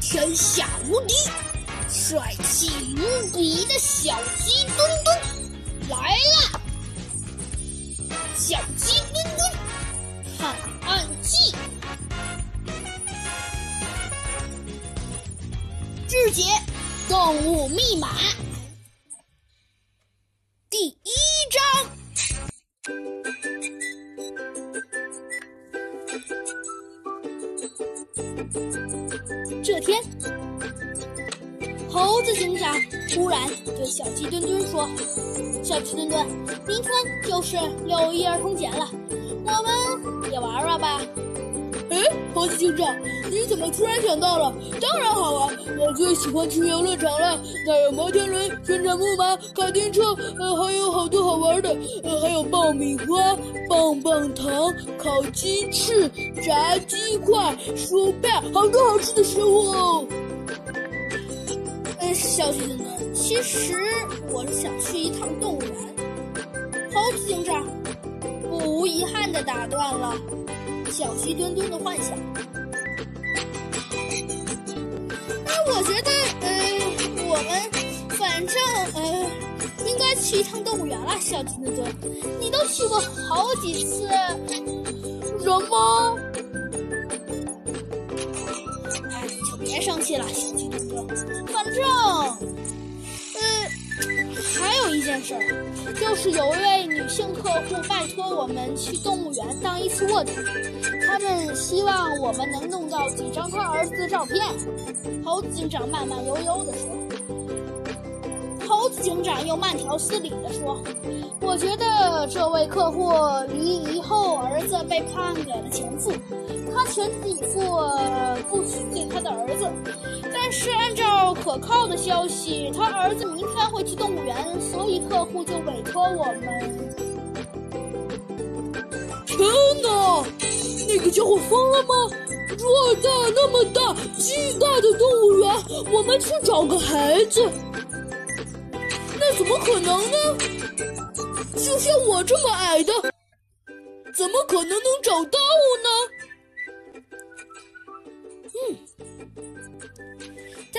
天下无敌、帅气无比的小鸡墩墩来了！小鸡墩墩探案记，智解动物密码这天，猴子警长突然对小鸡墩墩说：“小鸡墩墩，明天就是六一儿童节了，我们也玩玩吧。”哎，猴子警长，你怎么突然想到了？当然好玩，我最喜欢去游乐场了，那有摩天轮、旋转木马、卡丁车，呃，还有好多好玩的，呃，还有爆米花、棒棒糖、烤鸡翅、炸鸡块、薯片，好多好吃的食物哦。嗯，小鸡墩墩，其实我是想去一趟动物园。猴子警长不无遗憾地打断了。小鸡墩墩的幻想。那我觉得，呃，我们反正呃，应该去一趟动物园了。小鸡墩墩，你都去过好几次，什么？哎，就别生气了，小鸡墩墩。反正，就是有一位女性客户拜托我们去动物园当一次卧底。他们希望我们能弄到几张他儿子的照片。猴子警长慢慢悠悠地说。猴子警长又慢条斯理地说：“我觉得这位客户离异后儿子被判给了前夫，他全力以赴不可靠的消息，他儿子明天会去动物园，所以客户就委托我们。”天哪！那个家伙疯了吗？偌大那么大、巨大的动物园，我们去找个孩子，那怎么可能呢？就像我这么矮的，怎么可能能找到呢？嗯，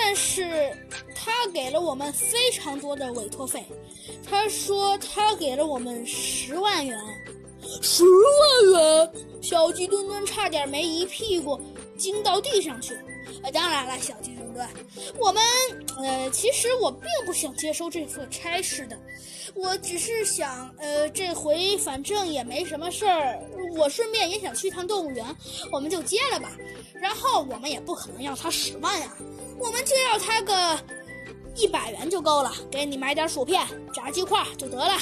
但是他给了我们非常多的委托费，他说他给了我们十万元。十万元！小鸡墩墩差点没一屁股惊到地上去。呃，当然了，小鸡墩墩，我们呃，其实我并不想接收这份差事的，我只是想，呃，这回反正也没什么事儿，我顺便也想去趟动物园，我们就接了吧。然后我们也不可能要他十万呀，我们就要他个一百元就够了，给你买点薯片、炸鸡块就得了。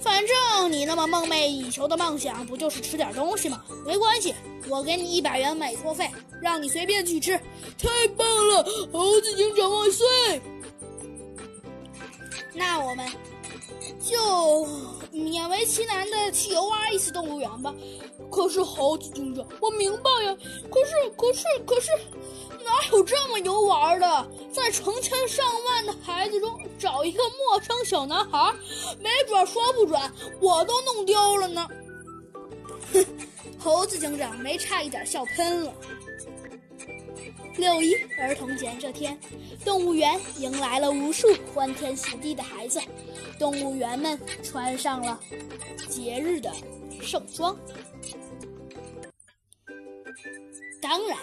反正你那么梦寐以求的梦想，不就是吃点东西吗？没关系，我给你一百元委托费，让你随便去吃。太棒了，猴子警长万岁！那我们就勉为其难的去游玩一次动物园吧。可是猴子警长，我明白呀。可是，可是，可是。哪有这么游玩的？在成千上万的孩子中找一个陌生小男孩，没准说不准我都弄丢了呢。哼，猴子警长没差一点笑喷了。六一儿童节这天，动物园迎来了无数欢天喜地的孩子，动物园们穿上了节日的盛装。当然。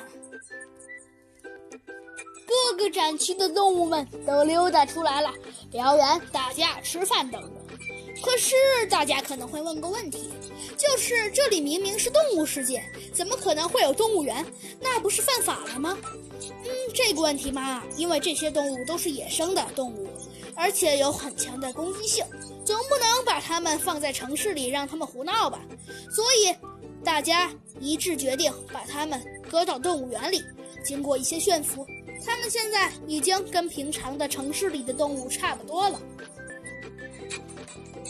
各个展区的动物们都溜达出来了，表演、打架、吃饭等等。可是大家可能会问个问题，就是这里明明是动物世界，怎么可能会有动物园？那不是犯法了吗？嗯，这个问题嘛，因为这些动物都是野生的动物，而且有很强的攻击性，总不能把它们放在城市里让它们胡闹吧？所以大家一致决定把它们搁到动物园里。经过一些驯服。它们现在已经跟平常的城市里的动物差不多了。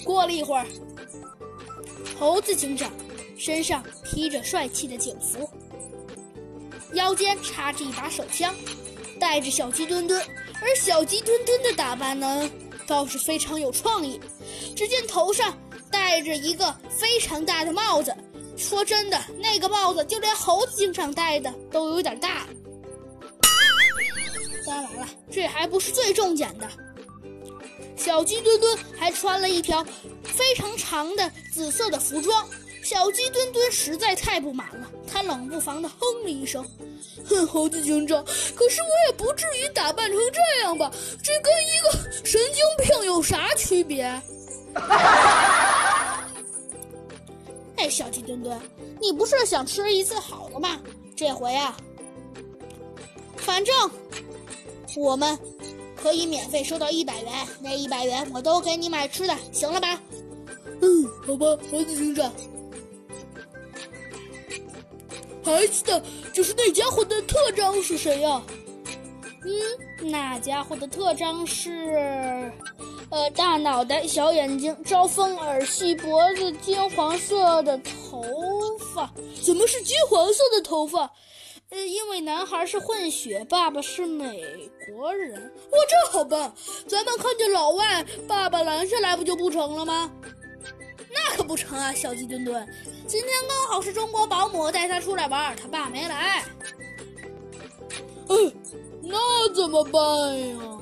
过了一会儿，猴子警长身上披着帅气的警服，腰间插着一把手枪，带着小鸡墩墩。而小鸡墩墩的打扮呢，倒是非常有创意。只见头上戴着一个非常大的帽子，说真的，那个帽子就连猴子警长戴的都有点大。当然了，这还不是最重点的。小鸡墩墩还穿了一条非常长的紫色的服装。小鸡墩墩实在太不满了，他冷不防地哼了一声：“哼，猴子警长，可是我也不至于打扮成这样吧？这跟一个神经病有啥区别？” 哎，小鸡墩墩，你不是想吃一次好的吗？这回啊，反正我们可以免费收到一百元，那一百元我都给你买吃的，行了吧？嗯，好吧，猴子警长。孩子的，就是那家伙的特征是谁呀？嗯，那家伙的特征是，呃，大脑袋、小眼睛、招风耳、细脖子、金黄色的头发。怎么是金黄色的头发？因为男孩是混血，爸爸是美国人。哇，这好办，咱们看见老外，爸爸拦下来不就不成了吗？那可不成啊，小鸡墩墩，今天刚好是中国保姆带他出来玩，他爸没来。嗯，那怎么办呀？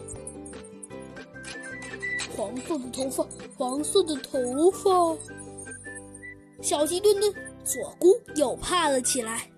黄色的头发，黄色的头发，小鸡墩墩左顾右盼了起来。